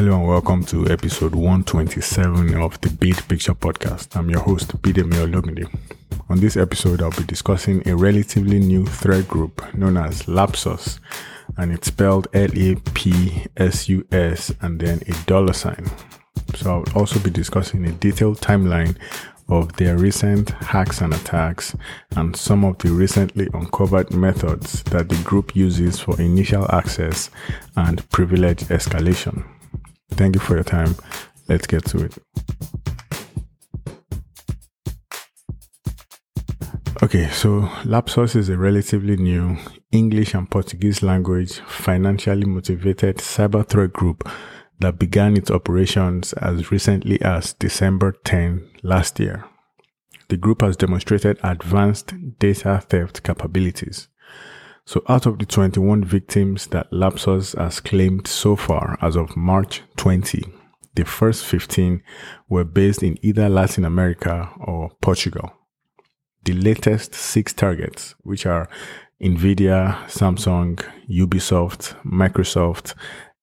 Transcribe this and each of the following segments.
Hello and welcome to episode 127 of the Bid Picture podcast. I'm your host, Bidemi Ologunde. On this episode, I'll be discussing a relatively new threat group known as Lapsus, and it's spelled L-A-P-S-U-S and then a dollar sign. So I'll also be discussing a detailed timeline of their recent hacks and attacks and some of the recently uncovered methods that the group uses for initial access and privilege escalation. Thank you for your time. Let's get to it. Okay, so Lapsus is a relatively new English and Portuguese language financially motivated cyber threat group that began its operations as recently as December 10 last year. The group has demonstrated advanced data theft capabilities. So out of the 21 victims that Lapsus has claimed so far as of March 20, the first 15 were based in either Latin America or Portugal. The latest six targets, which are Nvidia, Samsung, Ubisoft, Microsoft,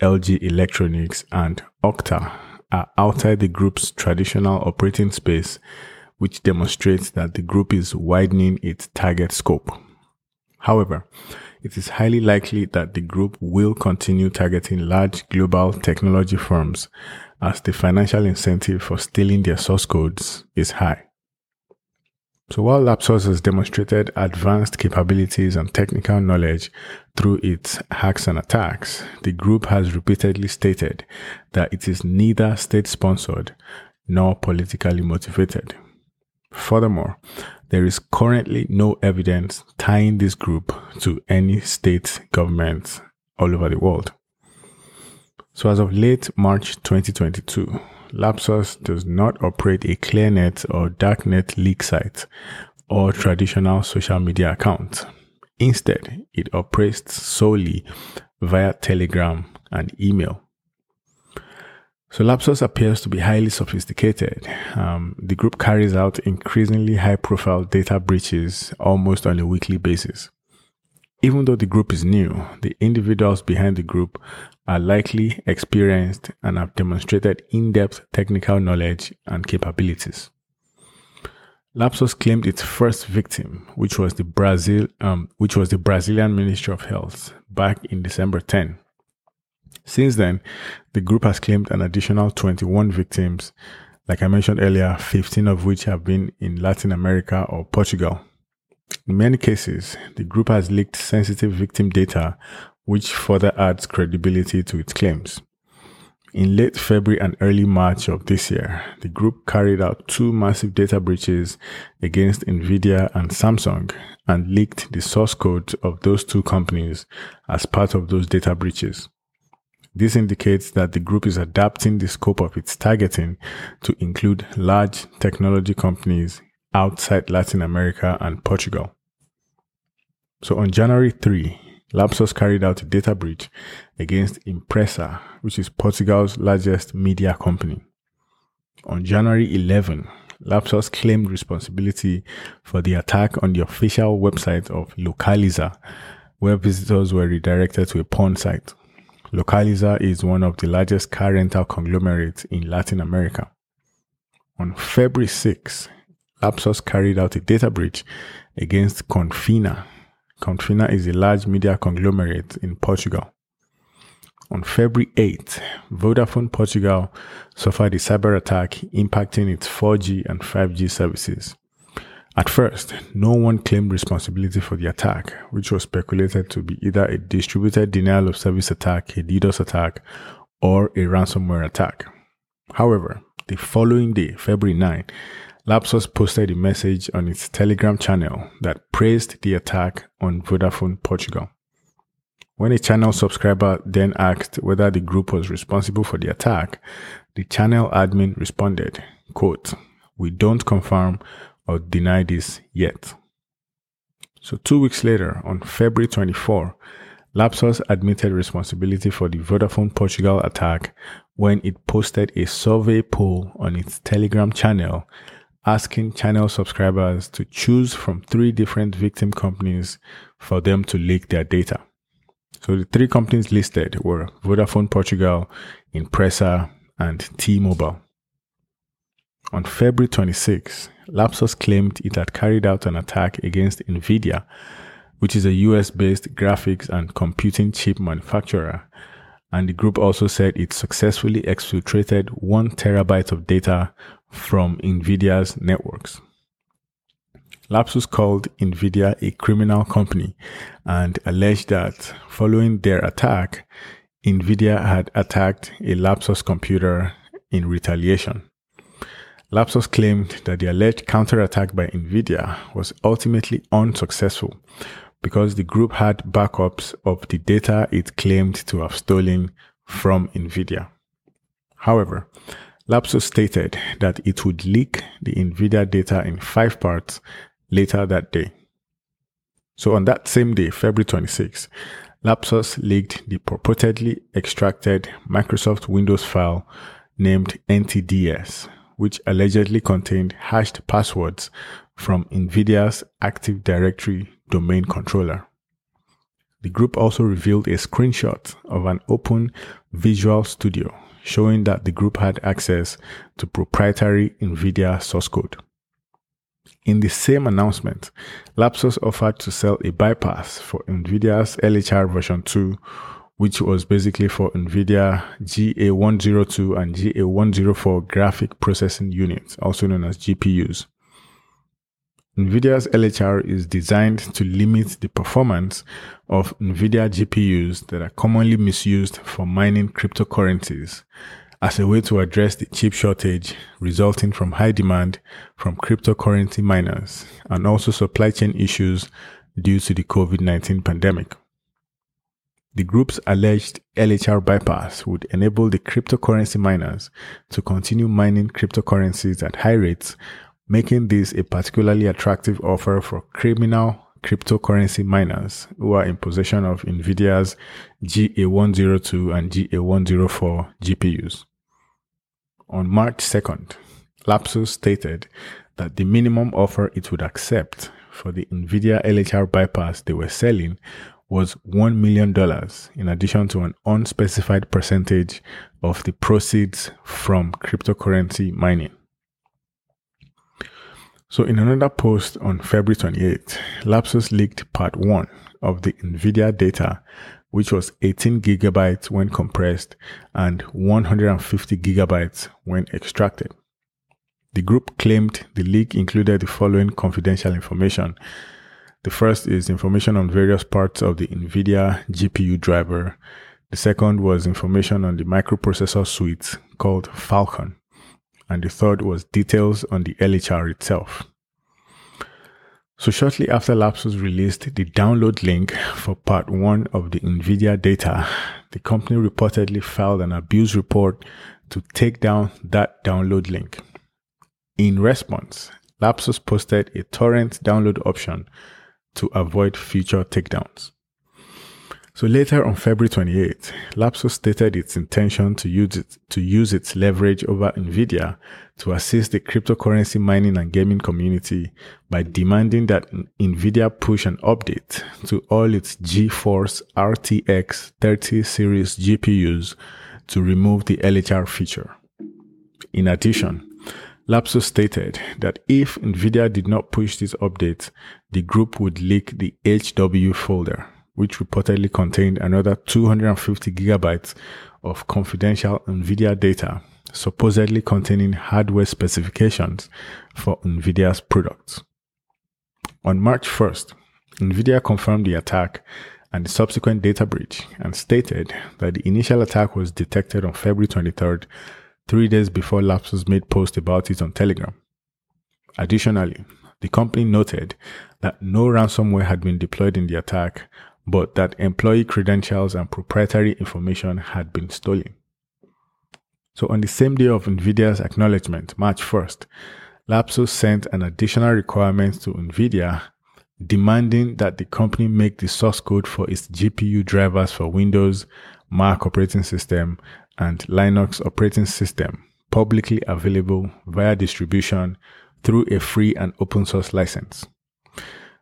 LG Electronics, and Okta, are outside the group's traditional operating space, which demonstrates that the group is widening its target scope. However, it is highly likely that the group will continue targeting large global technology firms as the financial incentive for stealing their source codes is high. So while Lapsus has demonstrated advanced capabilities and technical knowledge through its hacks and attacks, the group has repeatedly stated that it is neither state sponsored nor politically motivated. Furthermore, there is currently no evidence tying this group to any state government all over the world. So, as of late March 2022, Lapsus does not operate a ClearNet or Darknet leak site or traditional social media account. Instead, it operates solely via Telegram and email. So Lapsus appears to be highly sophisticated. Um, the group carries out increasingly high profile data breaches almost on a weekly basis. Even though the group is new, the individuals behind the group are likely experienced and have demonstrated in-depth technical knowledge and capabilities. Lapsus claimed its first victim, which was the Brazil, um, which was the Brazilian Ministry of Health, back in December 10. Since then, the group has claimed an additional 21 victims, like I mentioned earlier, 15 of which have been in Latin America or Portugal. In many cases, the group has leaked sensitive victim data, which further adds credibility to its claims. In late February and early March of this year, the group carried out two massive data breaches against Nvidia and Samsung and leaked the source code of those two companies as part of those data breaches. This indicates that the group is adapting the scope of its targeting to include large technology companies outside Latin America and Portugal. So on January 3, Lapsus carried out a data breach against Impresa, which is Portugal's largest media company. On January 11, Lapsus claimed responsibility for the attack on the official website of Localiza, where visitors were redirected to a porn site. Localiza is one of the largest car rental conglomerates in Latin America. On February 6, Lapsus carried out a data breach against Confina. Confina is a large media conglomerate in Portugal. On February 8, Vodafone Portugal suffered a cyber attack impacting its 4G and 5G services. At first, no one claimed responsibility for the attack, which was speculated to be either a distributed denial of service attack, a DDoS attack, or a ransomware attack. However, the following day, February 9, Lapsus posted a message on its Telegram channel that praised the attack on Vodafone Portugal. When a channel subscriber then asked whether the group was responsible for the attack, the channel admin responded, quote, We don't confirm or deny this yet. So, two weeks later, on February 24, Lapsus admitted responsibility for the Vodafone Portugal attack when it posted a survey poll on its Telegram channel asking channel subscribers to choose from three different victim companies for them to leak their data. So the three companies listed were Vodafone Portugal, Impresa, and T-Mobile. On February 26, Lapsus claimed it had carried out an attack against Nvidia, which is a US-based graphics and computing chip manufacturer, and the group also said it successfully exfiltrated one terabyte of data from Nvidia's networks. Lapsus called Nvidia a criminal company and alleged that following their attack, Nvidia had attacked a Lapsus computer in retaliation. Lapsus claimed that the alleged counterattack by Nvidia was ultimately unsuccessful because the group had backups of the data it claimed to have stolen from Nvidia. However, Lapsus stated that it would leak the Nvidia data in five parts later that day. So on that same day, February 26, Lapsus leaked the purportedly extracted Microsoft Windows file named NTDS, which allegedly contained hashed passwords from NVIDIA's Active Directory domain controller. The group also revealed a screenshot of an open Visual Studio showing that the group had access to proprietary NVIDIA source code. In the same announcement, Lapsus offered to sell a bypass for NVIDIA's LHR version 2, which was basically for NVIDIA GA102 and GA104 graphic processing units, also known as GPUs. NVIDIA's LHR is designed to limit the performance of NVIDIA GPUs that are commonly misused for mining cryptocurrencies as a way to address the chip shortage resulting from high demand from cryptocurrency miners and also supply chain issues due to the COVID 19 pandemic. The group's alleged LHR bypass would enable the cryptocurrency miners to continue mining cryptocurrencies at high rates, making this a particularly attractive offer for criminal cryptocurrency miners who are in possession of NVIDIA's GA102 and GA104 GPUs. On March 2nd, Lapsus stated that the minimum offer it would accept for the NVIDIA LHR bypass they were selling was $1 million, in addition to an unspecified percentage of the proceeds from cryptocurrency mining. So, in another post on February 28, Lapsus leaked part one of the NVIDIA data which was 18 gigabytes when compressed and 150 gigabytes when extracted. The group claimed the leak included the following confidential information. The first is information on various parts of the NVIDIA GPU driver. The second was information on the microprocessor suite called Falcon. And the third was details on the LHR itself. So shortly after Lapsus released the download link for part one of the NVIDIA data, the company reportedly filed an abuse report to take down that download link. In response, Lapsus posted a torrent download option to avoid future takedowns. So later on February 28, Lapsus stated its intention to use, it, to use its leverage over NVIDIA to assist the cryptocurrency mining and gaming community by demanding that NVIDIA push an update to all its GeForce RTX 30 series GPUs to remove the LHR feature. In addition, Lapsus stated that if NVIDIA did not push this update, the group would leak the HW folder which reportedly contained another 250 gigabytes of confidential NVIDIA data, supposedly containing hardware specifications for NVIDIA's products. On March 1st, NVIDIA confirmed the attack and the subsequent data breach and stated that the initial attack was detected on February 23rd, three days before Lapsus made post about it on Telegram. Additionally, the company noted that no ransomware had been deployed in the attack but that employee credentials and proprietary information had been stolen. So on the same day of NVIDIA's acknowledgement, March 1st, Lapsus sent an additional requirement to NVIDIA demanding that the company make the source code for its GPU drivers for Windows, Mac operating system, and Linux operating system publicly available via distribution through a free and open source license.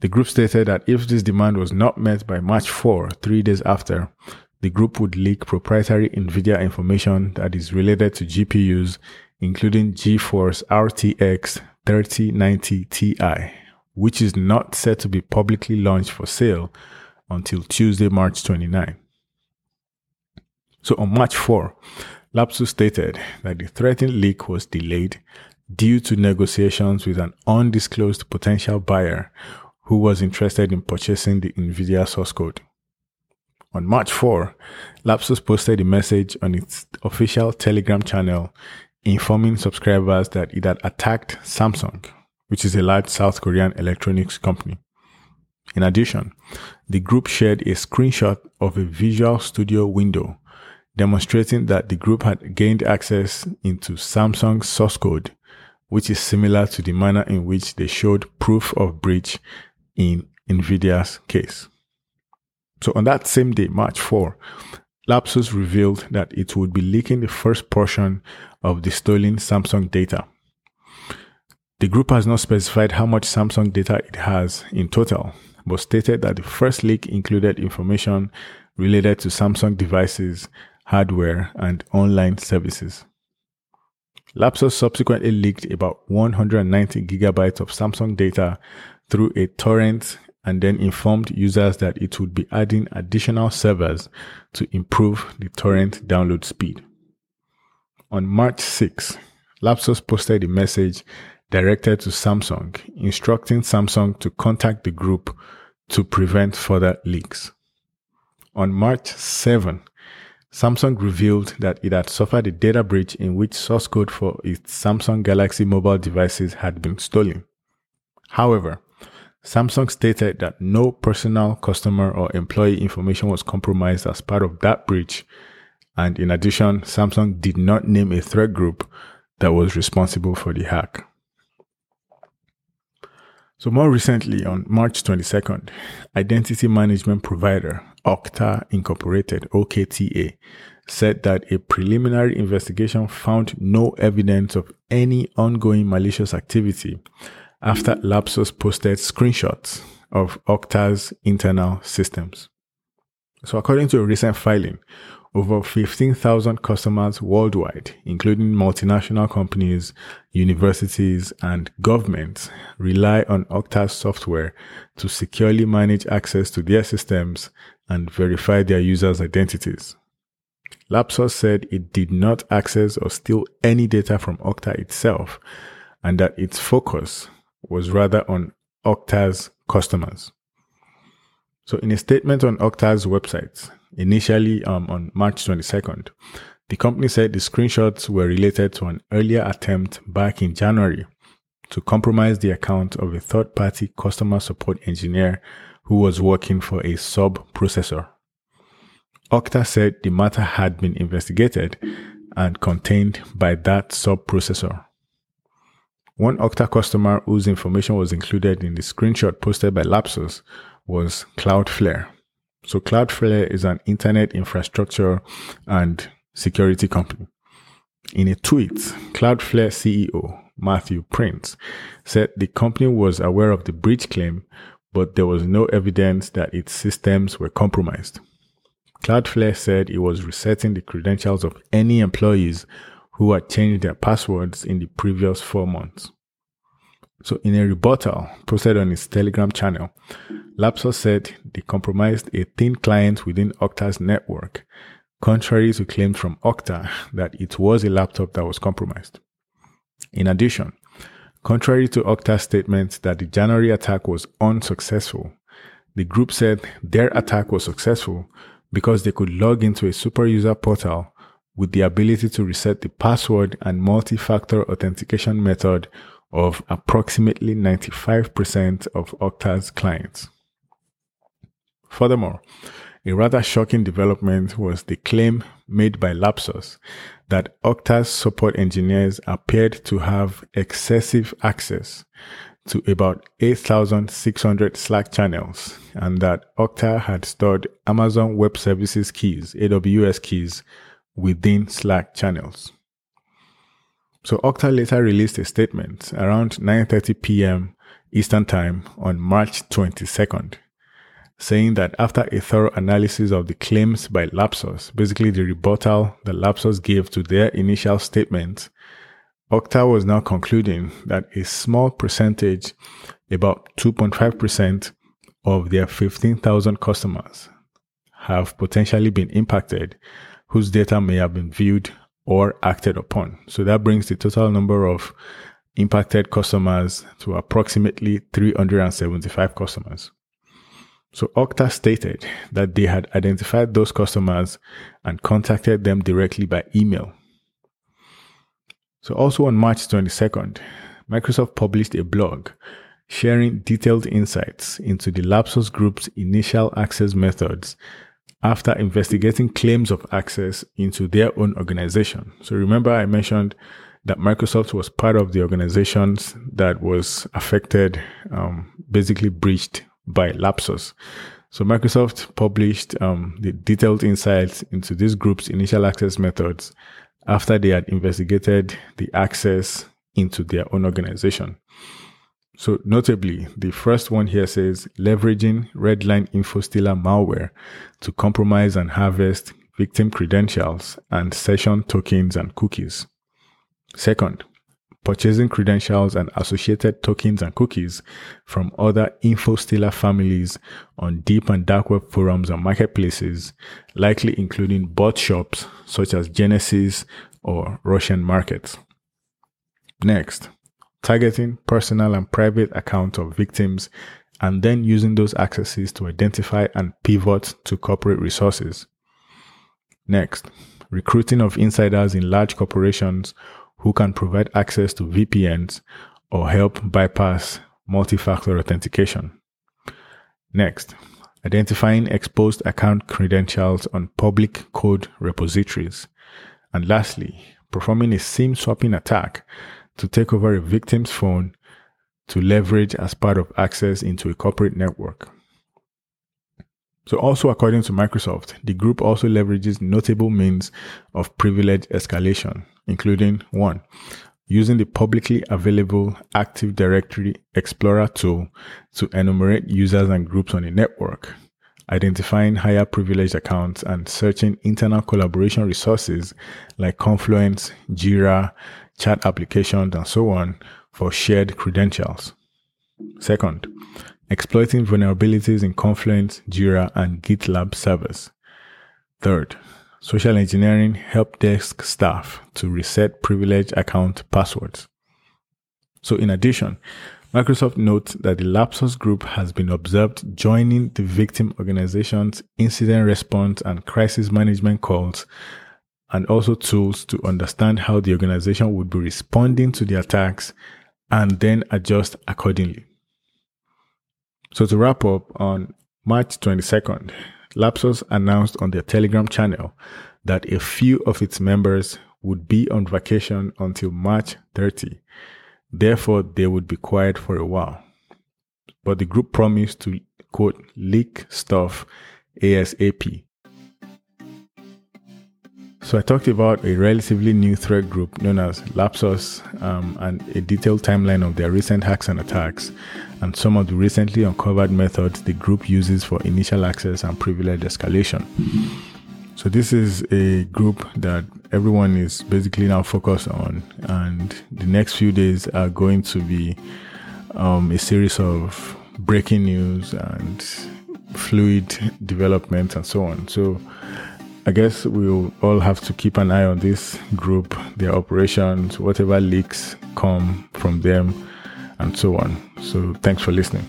The group stated that if this demand was not met by March 4, three days after, the group would leak proprietary NVIDIA information that is related to GPUs, including GeForce RTX 3090 Ti, which is not set to be publicly launched for sale until Tuesday, March 29. So on March 4, Lapsus stated that the threatened leak was delayed due to negotiations with an undisclosed potential buyer who was interested in purchasing the NVIDIA source code. On March 4, Lapsus posted a message on its official Telegram channel informing subscribers that it had attacked Samsung, which is a large South Korean electronics company. In addition, the group shared a screenshot of a Visual Studio window demonstrating that the group had gained access into Samsung's source code, which is similar to the manner in which they showed proof of breach in NVIDIA's case. So on that same day, March 4, Lapsus revealed that it would be leaking the first portion of the stolen Samsung data. The group has not specified how much Samsung data it has in total, but stated that the first leak included information related to Samsung devices, hardware, and online services. Lapsus subsequently leaked about 190 gigabytes of Samsung data through a torrent and then informed users that it would be adding additional servers to improve the torrent download speed. On March 6, Lapsus posted a message directed to Samsung instructing Samsung to contact the group to prevent further leaks. On March 7, Samsung revealed that it had suffered a data breach in which source code for its Samsung Galaxy mobile devices had been stolen. However, Samsung stated that no personal customer or employee information was compromised as part of that breach. And in addition, Samsung did not name a threat group that was responsible for the hack. So more recently, on March 22nd, identity management provider Okta Incorporated, OKTA, said that a preliminary investigation found no evidence of any ongoing malicious activity after Lapsus posted screenshots of Okta's internal systems. So according to a recent filing, over 15,000 customers worldwide, including multinational companies, universities, and governments, rely on Okta's software to securely manage access to their systems and verify their users' identities. Lapsus said it did not access or steal any data from Okta itself, and that its focus was rather on Okta's customers. So, in a statement on Okta's website, initially um, on March 22nd, the company said the screenshots were related to an earlier attempt back in January to compromise the account of a third party customer support engineer who was working for a sub processor. Okta said the matter had been investigated and contained by that sub processor. One Okta customer whose information was included in the screenshot posted by Lapsus was Cloudflare. So Cloudflare is an internet infrastructure and security company. In a tweet, Cloudflare CEO Matthew Prince said the company was aware of the breach claim, but there was no evidence that its systems were compromised. Cloudflare said it was resetting the credentials of any employees who had changed their passwords in the previous four months. So, in a rebuttal posted on his Telegram channel, Lapsus said they compromised a thin client within Okta's network, contrary to claims from Okta that it was a laptop that was compromised. In addition, contrary to Okta's statement that the January attack was unsuccessful, the group said their attack was successful because they could log into a super user portal with the ability to reset the password and multi-factor authentication method of approximately 95% of Okta's clients. Furthermore, a rather shocking development was the claim made by Lapsus that Okta's support engineers appeared to have excessive access to about 8,600 Slack channels and that Okta had stored Amazon Web Services keys, AWS keys, within Slack channels. So Okta later released a statement around 9:30 p.m. Eastern Time on March 22nd, saying that after a thorough analysis of the claims by Lapsus, basically the rebuttal that Lapsus gave to their initial statement, Okta was now concluding that a small percentage, about 2.5% of their 15,000 customers, have potentially been impacted whose data may have been viewed or acted upon. So that brings the total number of impacted customers to approximately 375 customers. So Okta stated that they had identified those customers and contacted them directly by email. So also on March 22nd, Microsoft published a blog sharing detailed insights into the Lapsus Group's initial access methods after investigating claims of access into their own organization. So remember I mentioned that Microsoft was part of the organizations that was affected, um, basically breached by Lapsus. So Microsoft published um, the detailed insights into this group's initial access methods after they had investigated the access into their own organization. So notably, the first one here says leveraging Redline InfoStealer malware to compromise and harvest victim credentials and session tokens and cookies. Second, purchasing credentials and associated tokens and cookies from other InfoStealer families on deep and dark web forums and marketplaces, likely including bot shops such as Genesis or Russian markets. Next, targeting personal and private accounts of victims and then using those accesses to identify and pivot to corporate resources. Next, recruiting of insiders in large corporations who can provide access to VPNs or help bypass multi-factor authentication. Next, identifying exposed account credentials on public code repositories. And lastly, performing a SIM swapping attack to take over a victim's phone to leverage as part of access into a corporate network. So also according to Microsoft, the group also leverages notable means of privilege escalation, including one, using the publicly available Active Directory Explorer tool to enumerate users and groups on a network, identifying higher privileged accounts and searching internal collaboration resources like Confluence, Jira, chat applications, and so on for shared credentials. Second, exploiting vulnerabilities in Confluence, Jira, and GitLab servers. Third, social engineering help desk staff to reset privileged account passwords. So, in addition, Microsoft notes that the Lapsus group has been observed joining the victim organization's incident response and crisis management calls and also tools to understand how the organization would be responding to the attacks and then adjust accordingly. So to wrap up, on March 22nd, Lapsus announced on their Telegram channel that a few of its members would be on vacation until March 30. Therefore, they would be quiet for a while. But the group promised to, quote, leak stuff ASAP. So I talked about a relatively new threat group known as Lapsus um, and a detailed timeline of their recent hacks and attacks and some of the recently uncovered methods the group uses for initial access and privilege escalation. So this is a group that everyone is basically now focused on, and the next few days are going to be um, a series of breaking news and fluid development and so on. So I guess we'll all have to keep an eye on this group, their operations, whatever leaks come from them and so on. So thanks for listening.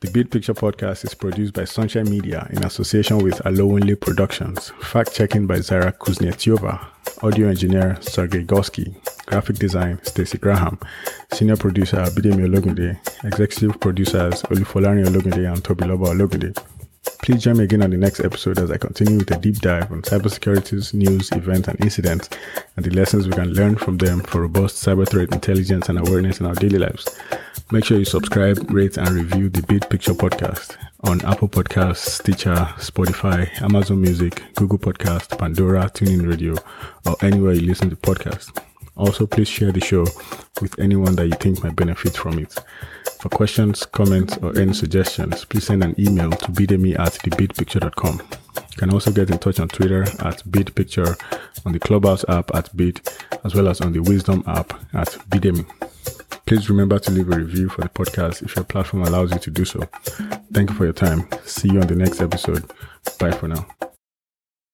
The Bid Picture podcast is produced by Sunshine Media in association with Alowinle Productions. Fact checking by Zara Kuznetsova. Audio engineer Sergey Gorsky. Graphic design Stacy Graham. Senior producer Bidemi Ologunde. Executive producers Olufolani Ologunde and Toby Tobiloba Ologunde. Please join me again on the next episode as I continue with a deep dive on cybersecurity's news, events, and incidents, and the lessons we can learn from them for robust cyber threat intelligence and awareness in our daily lives. Make sure you subscribe, rate, and review the Bid Picture podcast on Apple Podcasts, Stitcher, Spotify, Amazon Music, Google Podcast, Pandora, TuneIn Radio, or anywhere you listen to podcasts. Also, please share the show with anyone that you think might benefit from it. For questions, comments, or any suggestions, please send an email to bidemi at thebidpicture.com. You can also get in touch on Twitter at bidpicture, on the Clubhouse app at bid, as well as on the Wisdom app at bidemi. Please remember to leave a review for the podcast if your platform allows you to do so. Thank you for your time. See you on the next episode. Bye for now.